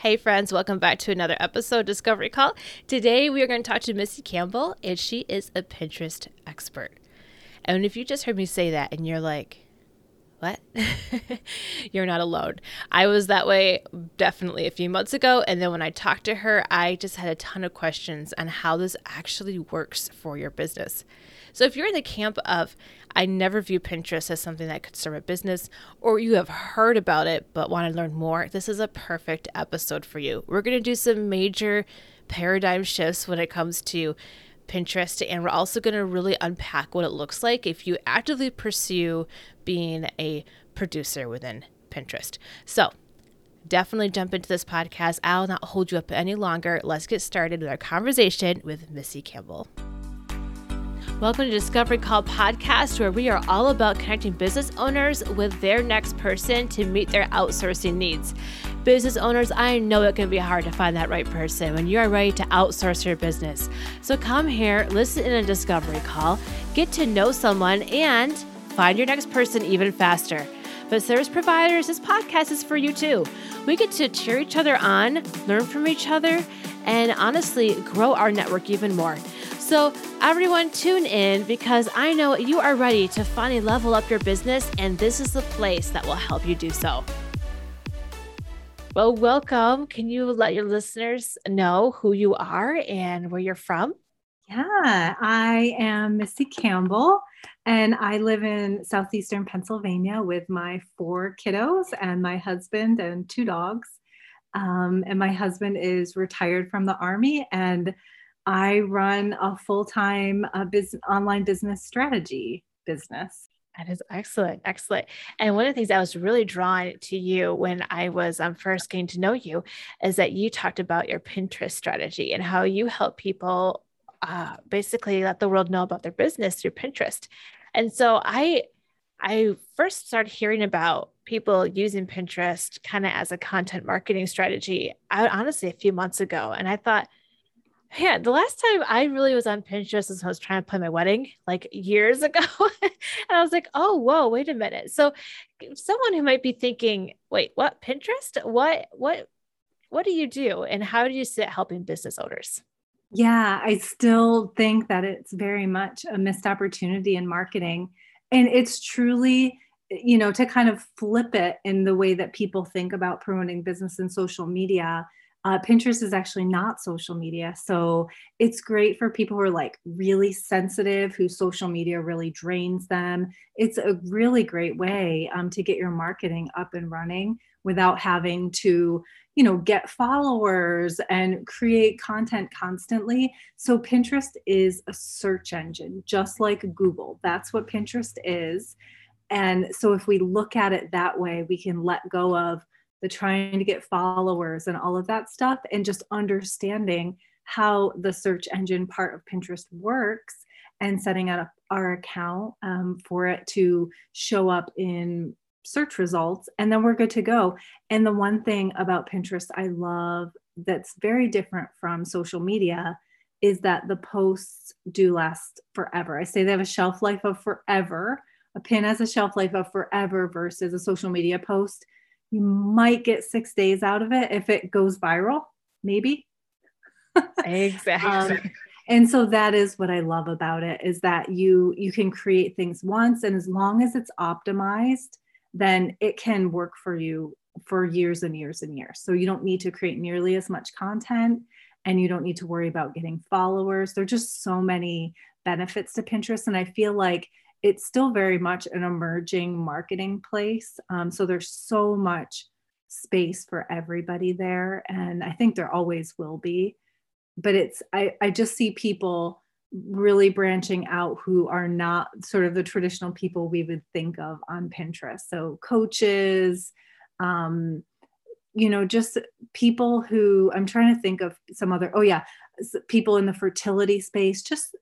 Hey, friends, welcome back to another episode of Discovery Call. Today, we are going to talk to Missy Campbell, and she is a Pinterest expert. And if you just heard me say that and you're like, what? you're not alone. I was that way definitely a few months ago. And then when I talked to her, I just had a ton of questions on how this actually works for your business. So if you're in the camp of, I never view Pinterest as something that could serve a business, or you have heard about it but want to learn more, this is a perfect episode for you. We're going to do some major paradigm shifts when it comes to Pinterest, and we're also going to really unpack what it looks like if you actively pursue being a producer within Pinterest. So, definitely jump into this podcast. I'll not hold you up any longer. Let's get started with our conversation with Missy Campbell. Welcome to Discovery Call Podcast, where we are all about connecting business owners with their next person to meet their outsourcing needs. Business owners, I know it can be hard to find that right person when you are ready to outsource your business. So come here, listen in a Discovery Call, get to know someone, and find your next person even faster. But service providers, this podcast is for you too. We get to cheer each other on, learn from each other, and honestly grow our network even more. So, everyone, tune in because I know you are ready to finally level up your business, and this is the place that will help you do so. Well, welcome. Can you let your listeners know who you are and where you're from? Yeah, I am Missy Campbell, and I live in southeastern Pennsylvania with my four kiddos and my husband and two dogs. Um, and my husband is retired from the Army, and I run a full time uh, business, online business strategy business. That is excellent, excellent. And one of the things I was really drawn to you when I was um, first getting to know you is that you talked about your Pinterest strategy and how you help people uh, basically let the world know about their business through Pinterest. And so I, I first started hearing about people using Pinterest kind of as a content marketing strategy. I honestly a few months ago, and I thought yeah, the last time I really was on Pinterest was I was trying to plan my wedding like years ago. and I was like, oh, whoa, wait a minute. So someone who might be thinking, wait, what Pinterest? What, what, what do you do? And how do you sit helping business owners? Yeah, I still think that it's very much a missed opportunity in marketing. And it's truly, you know, to kind of flip it in the way that people think about promoting business and social media uh, Pinterest is actually not social media. So it's great for people who are like really sensitive, whose social media really drains them. It's a really great way um, to get your marketing up and running without having to you know get followers and create content constantly so pinterest is a search engine just like google that's what pinterest is and so if we look at it that way we can let go of the trying to get followers and all of that stuff and just understanding how the search engine part of pinterest works and setting up our account um, for it to show up in search results and then we're good to go. And the one thing about pinterest i love that's very different from social media is that the posts do last forever. I say they have a shelf life of forever a pin has a shelf life of forever versus a social media post you might get six days out of it if it goes viral, maybe. exactly. Um, and so that is what I love about it is that you you can create things once and as long as it's optimized, then it can work for you for years and years and years. So you don't need to create nearly as much content and you don't need to worry about getting followers. There're just so many benefits to Pinterest and I feel like it's still very much an emerging marketing place. Um, so there's so much space for everybody there. And I think there always will be. But it's, I, I just see people really branching out who are not sort of the traditional people we would think of on Pinterest. So coaches, um, you know, just people who I'm trying to think of some other, oh yeah, people in the fertility space, just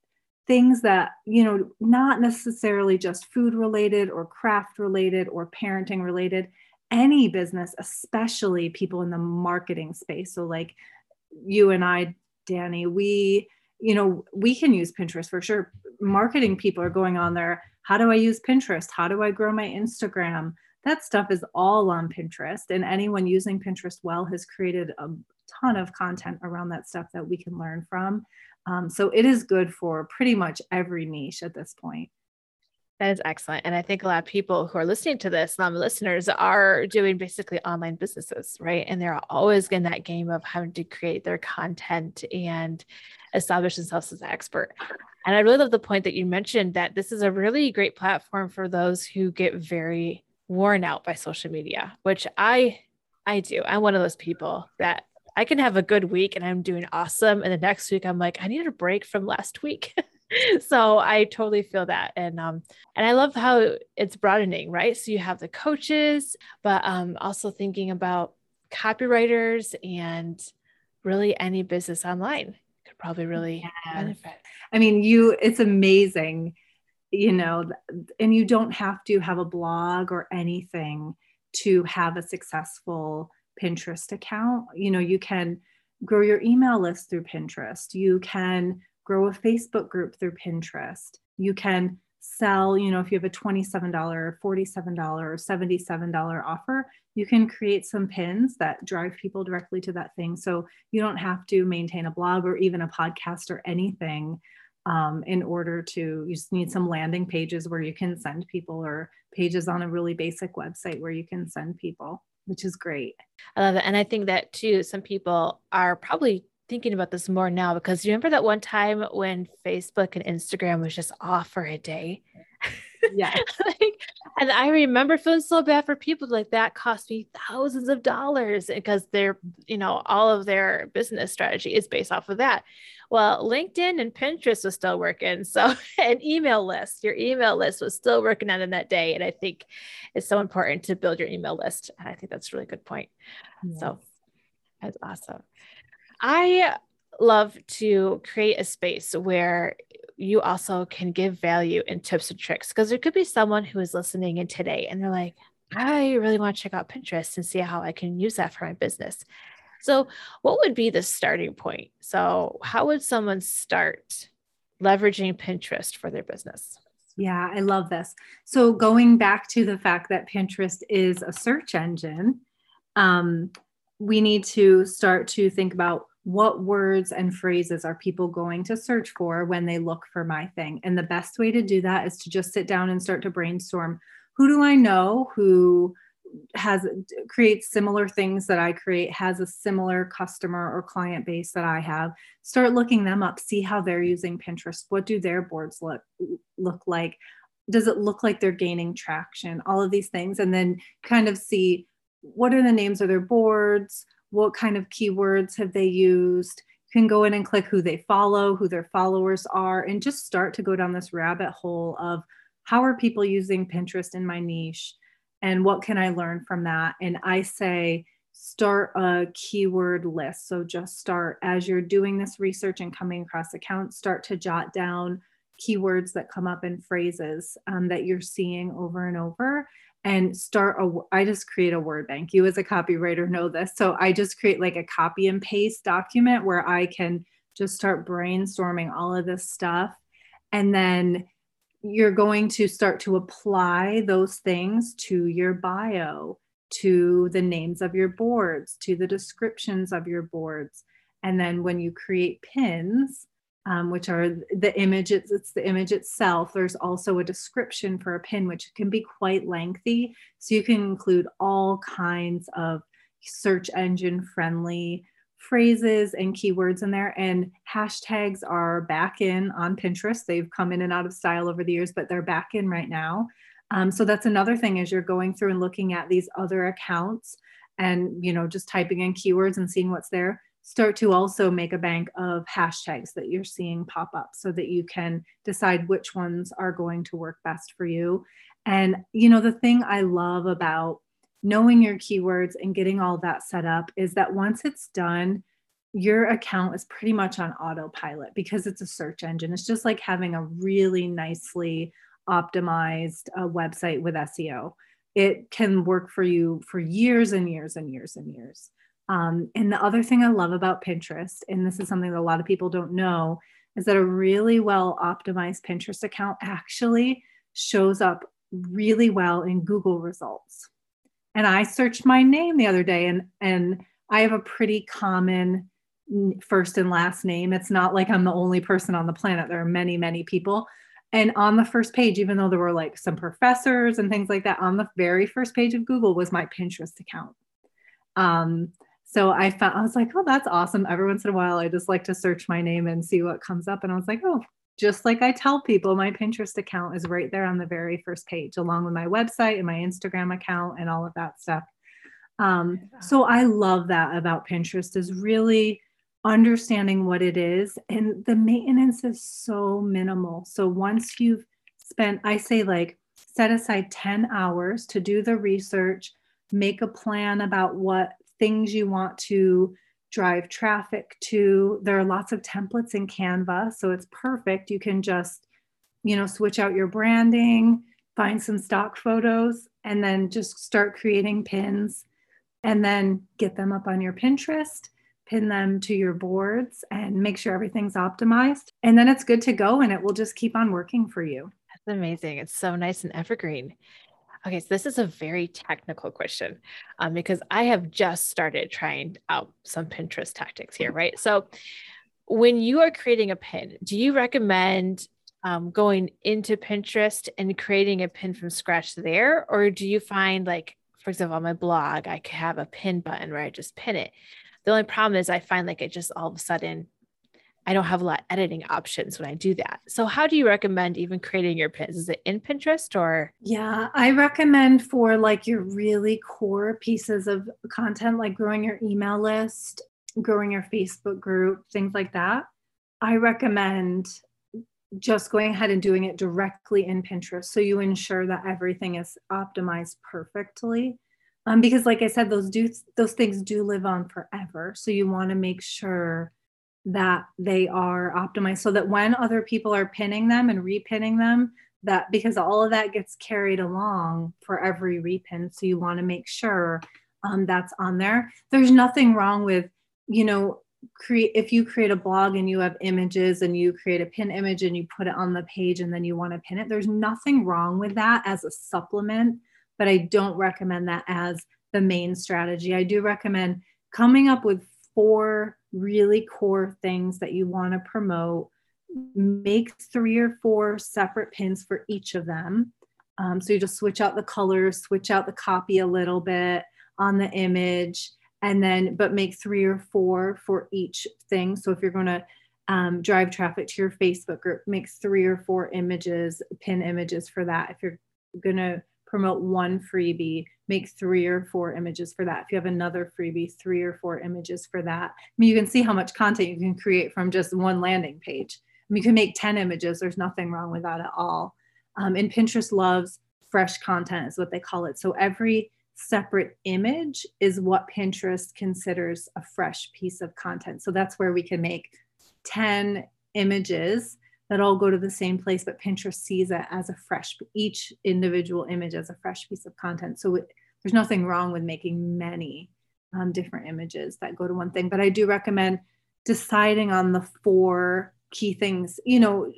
things that you know not necessarily just food related or craft related or parenting related any business especially people in the marketing space so like you and i danny we you know we can use pinterest for sure marketing people are going on there how do i use pinterest how do i grow my instagram that stuff is all on Pinterest. And anyone using Pinterest well has created a ton of content around that stuff that we can learn from. Um, so it is good for pretty much every niche at this point. That is excellent. And I think a lot of people who are listening to this, non listeners, are doing basically online businesses, right? And they're always in that game of having to create their content and establish themselves as an expert. And I really love the point that you mentioned that this is a really great platform for those who get very worn out by social media, which I I do. I'm one of those people that I can have a good week and I'm doing awesome. And the next week I'm like, I need a break from last week. so I totally feel that. And um, and I love how it's broadening, right? So you have the coaches, but um also thinking about copywriters and really any business online could probably really yes. benefit. I mean, you it's amazing, you know, and you don't have to have a blog or anything to have a successful Pinterest account. You know, you can grow your email list through Pinterest. You can grow a Facebook group through Pinterest. You can sell, you know, if you have a $27, $47, or $77 offer, you can create some pins that drive people directly to that thing. So you don't have to maintain a blog or even a podcast or anything um, in order to, you just need some landing pages where you can send people or pages on a really basic website where you can send people, which is great. I love it. And I think that too, some people are probably thinking about this more now because you remember that one time when Facebook and Instagram was just off for a day? Yeah. like, and I remember feeling so bad for people like that cost me thousands of dollars eh, because they're, you know, all of their business strategy is based off of that. Well, LinkedIn and Pinterest was still working. So an email list, your email list was still working on in that day. And I think it's so important to build your email list. And I think that's a really good point. Yes. So that's awesome. I love to create a space where you also can give value and tips and tricks because there could be someone who is listening in today and they're like, I really want to check out Pinterest and see how I can use that for my business. So, what would be the starting point? So, how would someone start leveraging Pinterest for their business? Yeah, I love this. So, going back to the fact that Pinterest is a search engine, um, we need to start to think about what words and phrases are people going to search for when they look for my thing? And the best way to do that is to just sit down and start to brainstorm. Who do i know who has creates similar things that i create has a similar customer or client base that i have? Start looking them up see how they're using pinterest. What do their boards look look like? Does it look like they're gaining traction? All of these things and then kind of see what are the names of their boards what kind of keywords have they used. You can go in and click who they follow who their followers are and just start to go down this rabbit hole of how are people using pinterest in my niche? And what can i learn from that? And i say start a keyword list. So just start as you're doing this research and coming across accounts start to jot down keywords that come up in phrases um, that you're seeing over and over and start a i just create a word bank. You as a copywriter know this. So i just create like a copy and paste document where i can just start brainstorming all of this stuff. And then you're going to start to apply those things to your bio to the names of your boards to the descriptions of your boards. And then when you create pins um, which are the image, it's, it's the image itself. There's also a description for a pin, which can be quite lengthy. So you can include all kinds of search engine friendly phrases and keywords in there. And hashtags are back in on Pinterest. They've come in and out of style over the years, but they're back in right now. Um, so that's another thing as you're going through and looking at these other accounts and you know just typing in keywords and seeing what's there start to also make a bank of hashtags that you're seeing pop up so that you can decide which ones are going to work best for you. And, you know, the thing I love about knowing your keywords and getting all that set up is that once it's done, your account is pretty much on autopilot because it's a search engine. It's just like having a really nicely optimized uh, website with SEO. It can work for you for years and years and years and years. Um, and the other thing I love about Pinterest, and this is something that a lot of people don't know, is that a really well optimized Pinterest account actually shows up really well in Google results. And I searched my name the other day and and I have a pretty common first and last name. It's not like I'm the only person on the planet. There are many, many people. And on the first page, even though there were like some professors and things like that, on the very first page of Google was my Pinterest account. Um, so I found I was like, oh, that's awesome. Every once in a while, I just like to search my name and see what comes up. And I was like, oh, just like I tell people, my Pinterest account is right there on the very first page, along with my website and my Instagram account and all of that stuff. Um, so I love that about Pinterest is really understanding what it is. And the maintenance is so minimal. So once you've spent, I say like set aside 10 hours to do the research, make a plan about what things you want to drive traffic to. There are lots of templates in Canva, so it's perfect. You can just, you know, switch out your branding, find some stock photos, and then just start creating pins and then get them up on your Pinterest, pin them to your boards, and make sure everything's optimized. And then it's good to go and it will just keep on working for you. That's amazing. It's so nice and evergreen. Okay, so this is a very technical question um, because I have just started trying out some Pinterest tactics here, right? So, when you are creating a pin, do you recommend um, going into Pinterest and creating a pin from scratch there? Or do you find, like, for example, on my blog, I could have a pin button where I just pin it? The only problem is I find like it just all of a sudden I don't have a lot of editing options when I do that. So, how do you recommend even creating your pins? Is it in Pinterest or? Yeah, I recommend for like your really core pieces of content, like growing your email list, growing your Facebook group, things like that. I recommend just going ahead and doing it directly in Pinterest so you ensure that everything is optimized perfectly. Um, because, like I said, those do those things do live on forever. So you want to make sure that they are optimized so that when other people are pinning them and repinning them that because all of that gets carried along for every repin so you want to make sure um, that's on there. There's nothing wrong with you know create if you create a blog and you have images and you create a pin image and you put it on the page and then you want to pin it there's nothing wrong with that as a supplement but i don't recommend that as the main strategy. I do recommend coming up with four really core things that you want to promote. Make three or four separate pins for each of them. Um, so you just switch out the colors, switch out the copy a little bit on the image, and then, but make three or four for each thing. So if you're going to um, drive traffic to your Facebook group, make three or four images, pin images for that. If you're going to promote one freebie, make three or four images for that. If you have another freebie, three or four images for that. I mean, you can see how much content you can create from just one landing page. I mean, you can make 10 images. There's nothing wrong with that at all. Um, and Pinterest loves fresh content, is what they call it. So every separate image is what Pinterest considers a fresh piece of content. So that's where we can make 10 images that all go to the same place, but Pinterest sees it as a fresh, each individual image as a fresh piece of content. So it, there's nothing wrong with making many um, different images that go to one thing. But I do recommend deciding on the four key things. You know,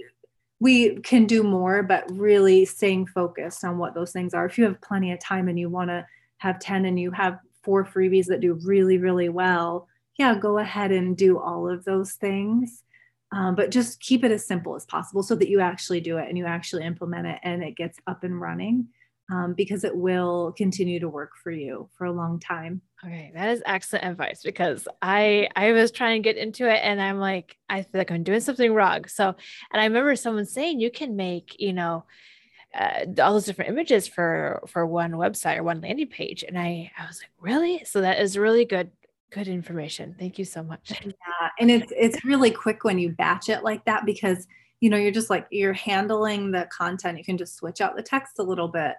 we can do more, but really staying focused on what those things are. If you have plenty of time and you want to have 10 and you have four freebies that do really, really well, yeah, go ahead and do all of those things um, but just keep it as simple as possible so that you actually do it and you actually implement it and it gets up and running um, because it will continue to work for you for a long time. Okay, that is excellent advice because I I was trying to get into it and I'm like I feel like I'm doing something wrong. So, and I remember someone saying you can make you know uh, all those different images for for one website or one landing page, and I I was like really so that is really good good information. Thank you so much. Yeah, and it's it's really quick when you batch it like that because you know you're just like you're handling the content. You can just switch out the text a little bit,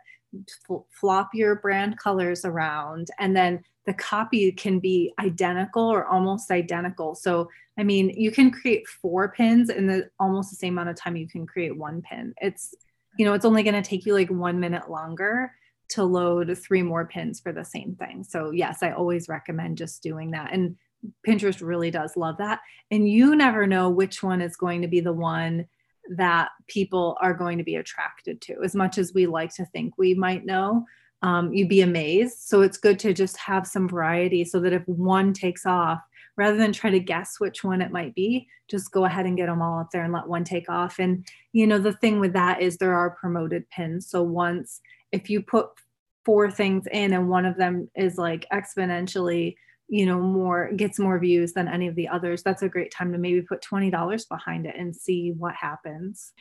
flop your brand colors around, and then the copy can be identical or almost identical. So I mean, you can create four pins in the almost the same amount of time you can create one pin. It's you know it's only going to take you like one minute longer to load three more pins for the same thing. So, yes, I always recommend just doing that. And Pinterest really does love that. And you never know which one is going to be the one that people are going to be attracted to, as much as we like to think we might know. um, you'd be amazed. So it's good to just have some variety so that if one takes off, rather than try to guess which one it might be, just go ahead and get them all up there and let one take off. And, you know, the thing with that is there are promoted pins. So once, if you put four things in and one of them is like exponentially you know more gets more views than any of the others that's a great time to maybe put $20 behind it and see what happens.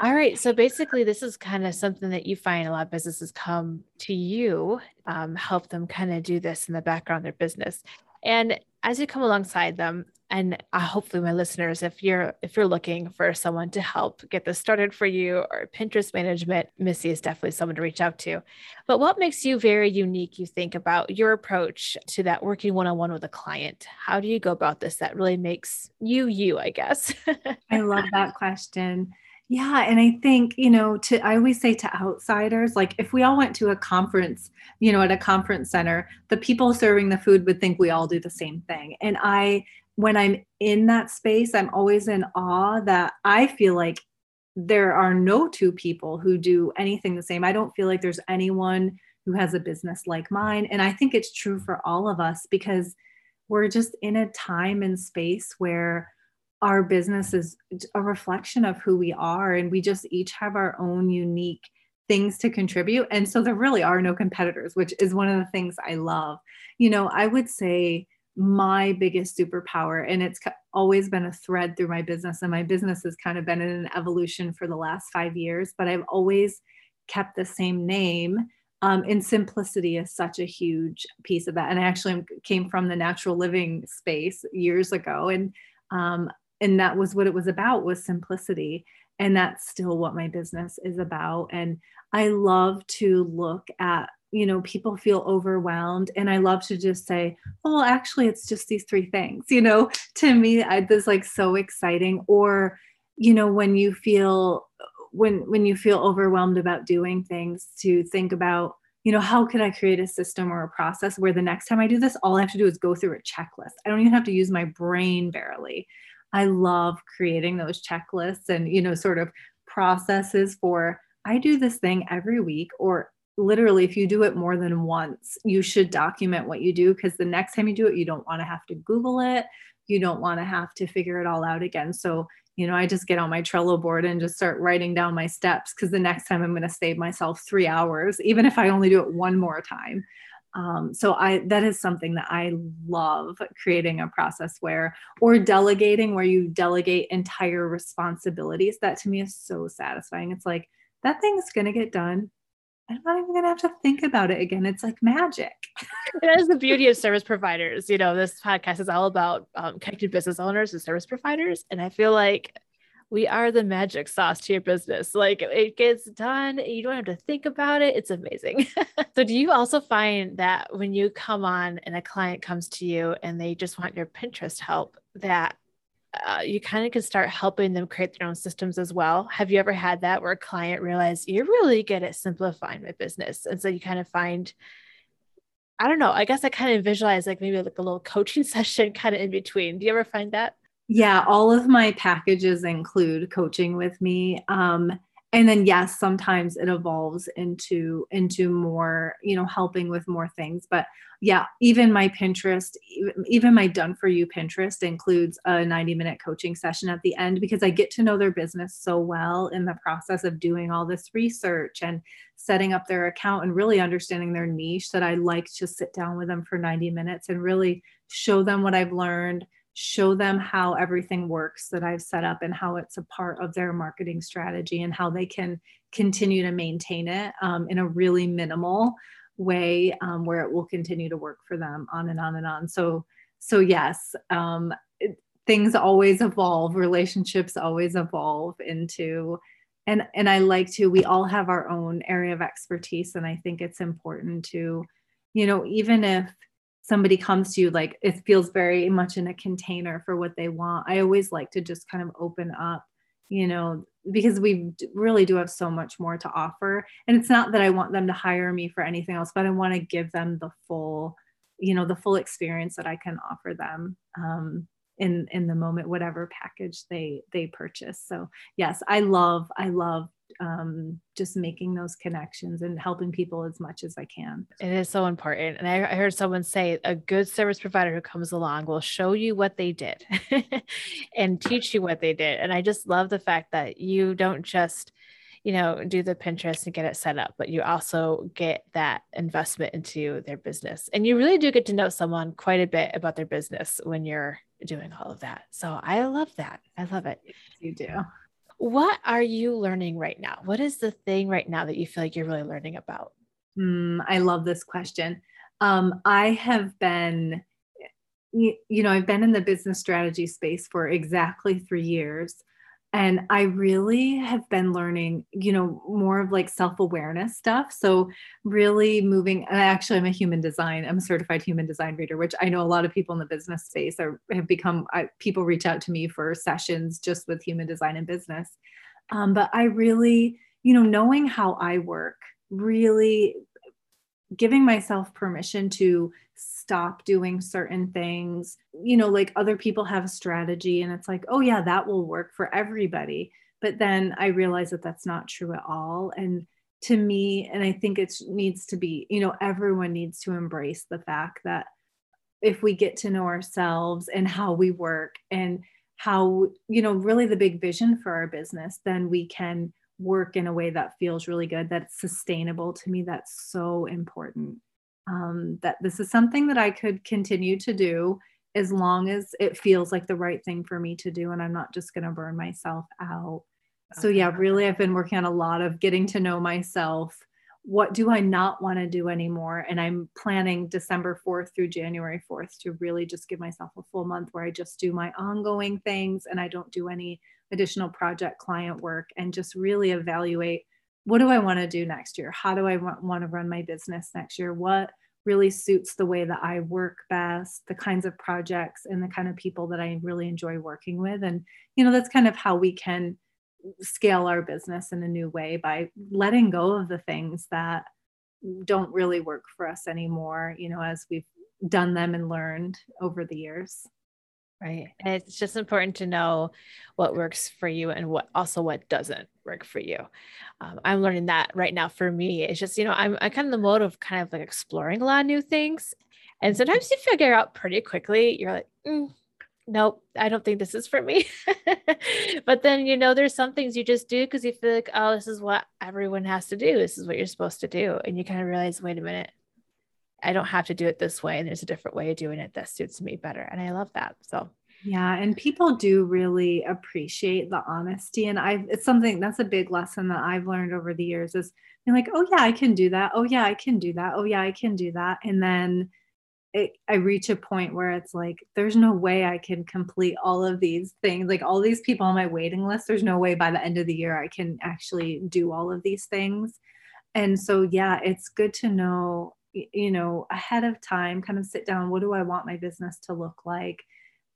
All right so basically this is kind of something that you find a lot of businesses come to you um, help them kind of do this in the background of their business. And as you come alongside them and uh, hopefully my listeners if you're if you're looking for someone to help get this started for you or pinterest management missy is definitely someone to reach out to but what makes you very unique you think about your approach to that working one-on-one with a client how do you go about this that really makes you you i guess i love that question yeah. And I think, you know, to, I always say to outsiders, like if we all went to a conference, you know, at a conference center, the people serving the food would think we all do the same thing. And I, when I'm in that space, I'm always in awe that I feel like there are no two people who do anything the same. I don't feel like there's anyone who has a business like mine. And I think it's true for all of us because we're just in a time and space where our business is a reflection of who we are and we just each have our own unique things to contribute and so there really are no competitors which is one of the things i love you know i would say my biggest superpower and it's always been a thread through my business and my business has kind of been in an evolution for the last five years but i've always kept the same name um, and simplicity is such a huge piece of that and i actually came from the natural living space years ago and um, and that was what it was about was simplicity and that's still what my business is about and i love to look at you know people feel overwhelmed and i love to just say oh actually it's just these three things you know? To me I, this like so exciting or you know when you feel when when you feel overwhelmed about doing things to think about you know how could i create a system or a process where the next time i do this all i have to do is go through a checklist? I don't even have to use my brain barely. I love creating those checklists and, you know, sort of processes for I do this thing every week or literally if you do it more than once you should document what you do because the next time you do it you don't want to have to google it you don't want to have to figure it all out again so you know i just get on my trello board and just start writing down my steps because the next time i'm going to save myself three hours even if i only do it one more time um, so I that is something that I love creating a process where or delegating where you delegate entire responsibilities. That to me is so satisfying. It's like that thing's gonna get done. I'm not even gonna have to think about it again. It's like magic. it is the beauty of service providers. You know, this podcast is all about um, connected business owners and service providers, and I feel like we are the magic sauce to your business. Like it gets done, you don't have to think about it. It's amazing. so, do you also find that when you come on and a client comes to you and they just want your Pinterest help, that uh, you kind of can start helping them create their own systems as well. Have you ever had that where a client realized you're really good at simplifying my business? And so you kind of find, I don't know, I guess I kind of visualize like maybe like a little coaching session kind of in between. Do you ever find that? Yeah, all of my packages include coaching with me. Um, and then yes, sometimes it evolves into into more, you know, helping with more things. But yeah, even my Pinterest, even my done for you Pinterest includes a 90 minute coaching session at the end because I get to know their business so well in the process of doing all this research and setting up their account and really understanding their niche that I like to sit down with them for 90 minutes and really show them what I've learned show them how everything works that I've set up and how it's a part of their marketing strategy and how they can continue to maintain it um, in a really minimal way um, where it will continue to work for them on and on and on. So, so yes, um, it, things always evolve. Relationships always evolve into, and and I like to. We all have our own area of expertise, and I think it's important to, you know, even if somebody comes to you like it feels very much in a container for what they want. I always like to just kind of open up you know because we really do have so much more to offer. And it's not that i want them to hire me for anything else but i want to give them the full you know the full experience that i can offer them um, in in the moment whatever package they they purchase. So yes i love i love um, just making those connections and helping people as much as I can. It is so important. And I, I heard someone say a good service provider who comes along will show you what they did and teach you what they did. And I just love the fact that you don't just you know, do the Pinterest and get it set up, but you also get that investment into their business. And you really do get to know someone quite a bit about their business when you're doing all of that. So I love that. I love it. You do. What are you learning right now? What is the thing right now that you feel like you're really learning about? Mm, I love this question. Um, I have been, you, you know, I've been in the business strategy space for exactly three years and i really have been learning you know more of like self-awareness stuff. So really moving I actually i'm a human design i'm a certified human design reader which i know a lot of people in the business space are have become I, people reach out to me for sessions just with human design and business. Um, but i really you know knowing how i work really giving myself permission to stop doing certain things. You know, like other people have a strategy and it's like, oh, yeah, that will work for everybody. But then I realize that that's not true at all. And to me, and I think it needs to be, you know, everyone needs to embrace the fact that if we get to know ourselves and how we work and how, you know, really the big vision for our business, then we can work in a way that feels really good, that's sustainable to me. That's so important um, that this is something that I could continue to do as long as it feels like the right thing for me to do and I'm not just going to burn myself out. So, yeah, really, I've been working on a lot of getting to know myself. What do I not want to do anymore? And I'm planning December 4th through January 4th to really just give myself a full month where I just do my ongoing things and I don't do any additional project client work and just really evaluate what do I want to do next year? How do I want, to run my business next year? What really suits the way that I work best, the kinds of projects and the kind of people that I really enjoy working with. And, you know, that's kind of how we can scale our business in a new way by letting go of the things that don't really work for us anymore, you know, as we've done them and learned over the years. Right. And it's just important to know what works for you and what also what doesn't work for you. Um, I'm learning that right now for me. It's just, you know, I'm, I'm kind of the mode of kind of like exploring a lot of new things. And sometimes you figure out pretty quickly, you're like, mm, nope, I don't think this is for me. but then, you know, there's some things you just do because you feel like, oh, this is what everyone has to do. This is what you're supposed to do. And you kind of realize, wait a minute, I don't have to do it this way. And there's a different way of doing it that suits me better. And I love that. So, yeah. And people do really appreciate the honesty. And I, it's something that's a big lesson that I've learned over the years is being like, oh, yeah, I can do that. Oh, yeah, I can do that. Oh, yeah, I can do that. And then, it, I reach a point where it's like, there's no way I can complete all of these things. Like all these people on my waiting list, there's no way by the end of the year I can actually do all of these things. And so, yeah, it's good to know you know ahead of time kind of sit down what do i want my business to look like?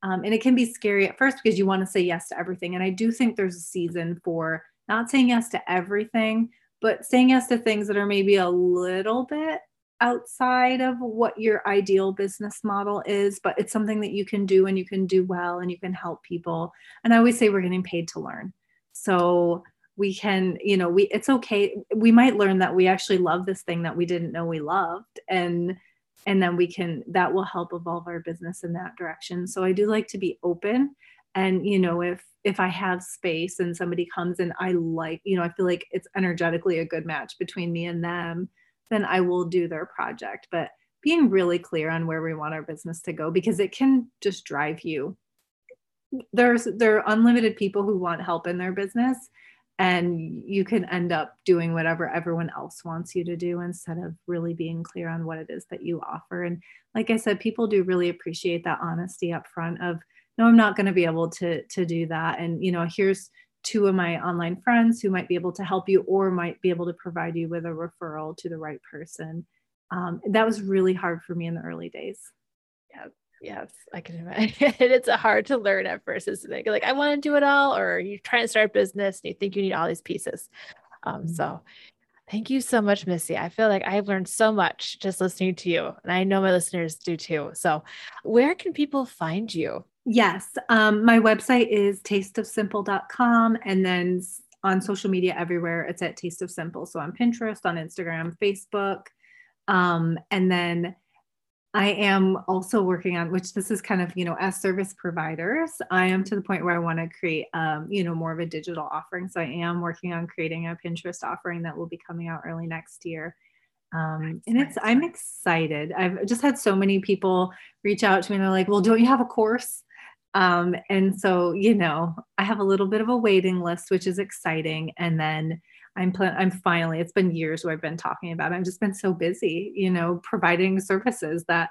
Um, and it can be scary at first because you want to say yes to everything and i do think there's a season for not saying yes to everything but saying yes to things that are maybe a little bit outside of what your ideal business model is but it's something that you can do and you can do well and you can help people. And i always say we're getting paid to learn. So we can you know we it's okay. We might learn that we actually love this thing that we didn't know we loved and and then we can that will help evolve our business in that direction. So i do like to be open and you know if if i have space and somebody comes and i like you know i feel like it's energetically a good match between me and them then i will do their project. But being really clear on where we want our business to go because it can just drive you. There's there are unlimited people who want help in their business and you can end up doing whatever everyone else wants you to do instead of really being clear on what it is that you offer. And like i said people do really appreciate that honesty up front of no i'm not going to be able to to do that. And you know here's two of my online friends who might be able to help you or might be able to provide you with a referral to the right person. Um, that was really hard for me in the early days. Yeah Yes, I can imagine. it's hard to learn at first, isn't it? Like, I want to do it all, or you're trying to start a business and you think you need all these pieces. Um, mm-hmm. So, thank you so much, Missy. I feel like I've learned so much just listening to you, and I know my listeners do too. So, where can people find you? Yes, um, my website is tasteofsimple.com, and then on social media everywhere. It's at Taste of Simple. So on Pinterest, on Instagram, Facebook. Um, and then I am also working on, which this is kind of, you know, as service providers, I am to the point where I want to create, um, you know, more of a digital offering. So I am working on creating a Pinterest offering that will be coming out early next year. Um, and it's, I'm excited. I've just had so many people reach out to me and they're like, well, don't you have a course? Um, and so, you know, I have a little bit of a waiting list, which is exciting. And then I'm plan- I'm finally, it's been years where I've been talking about it. I've just been so busy, you know, providing services that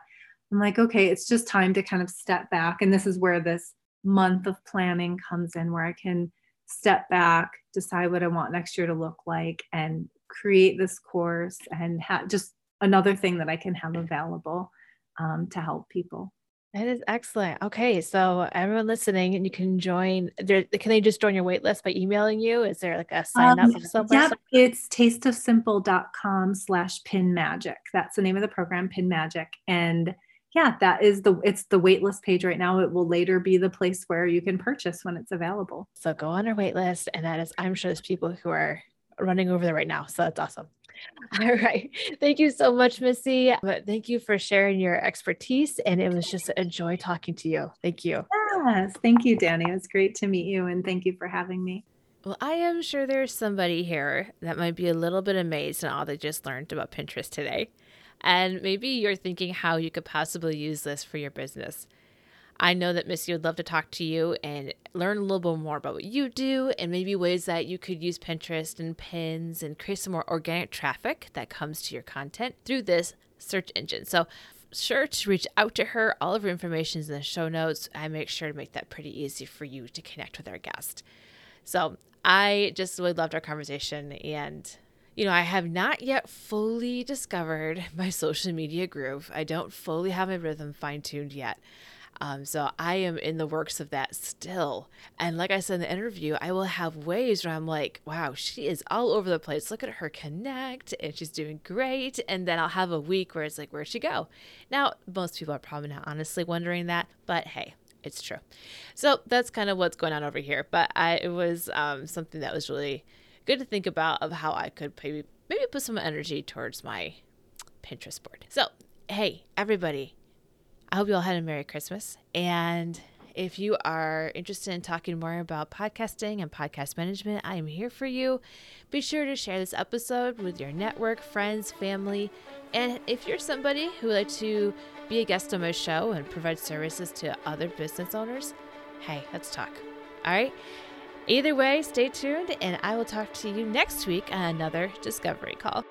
I'm like, okay, it's just time to kind of step back. And this is where this month of planning comes in, where I can step back, decide what I want next year to look like, and create this course and have just another thing that I can have available um, to help people. That is excellent. Okay, so everyone listening, and you can join. There, can they just join your wait list by emailing you? Is there like a sign um, up somewhere? Yep, it's tasteofsimple.com slash pin magic. That's the name of the program, Pin Magic. And yeah, that is the it's the waitlist page right now. It will later be the place where you can purchase when it's available. So go on our wait list, and that is I'm sure there's people who are running over there right now. So that's awesome. All right. Thank you so much, Missy. But thank you for sharing your expertise. And it was just a joy talking to you. Thank you. Yes. Thank you, Danny. It was great to meet you. And thank you for having me. Well, I am sure there's somebody here that might be a little bit amazed at all they just learned about Pinterest today. And maybe you're thinking how you could possibly use this for your business. I know that Missy would love to talk to you and learn a little bit more about what you do and maybe ways that you could use Pinterest and pins and create some more organic traffic that comes to your content through this search engine. So, sure to reach out to her. All of her information is in the show notes. I make sure to make that pretty easy for you to connect with our guest. So, I just really loved our conversation and you know, I have not yet fully discovered my social media groove. I don't fully have my rhythm fine tuned yet. Um, so I am in the works of that still. And like I said in the interview, I will have ways where I'm like, wow, she is all over the place. Look at her connect and she's doing great. And then I'll have a week where it's like, where'd she go? Now, most people are probably not honestly wondering that, but hey, it's true. So that's kind of what's going on over here. But I, it was um, something that was really good to think about of how I could maybe maybe put some energy towards my Pinterest board. So hey, everybody, I hope you all had a Merry Christmas. And if you are interested in talking more about podcasting and podcast management, I am here for you. Be sure to share this episode with your network, friends, family. And if you're somebody who would like to be a guest on my show and provide services to other business owners, hey, let's talk. All right. Either way, stay tuned, and I will talk to you next week on another Discovery Call.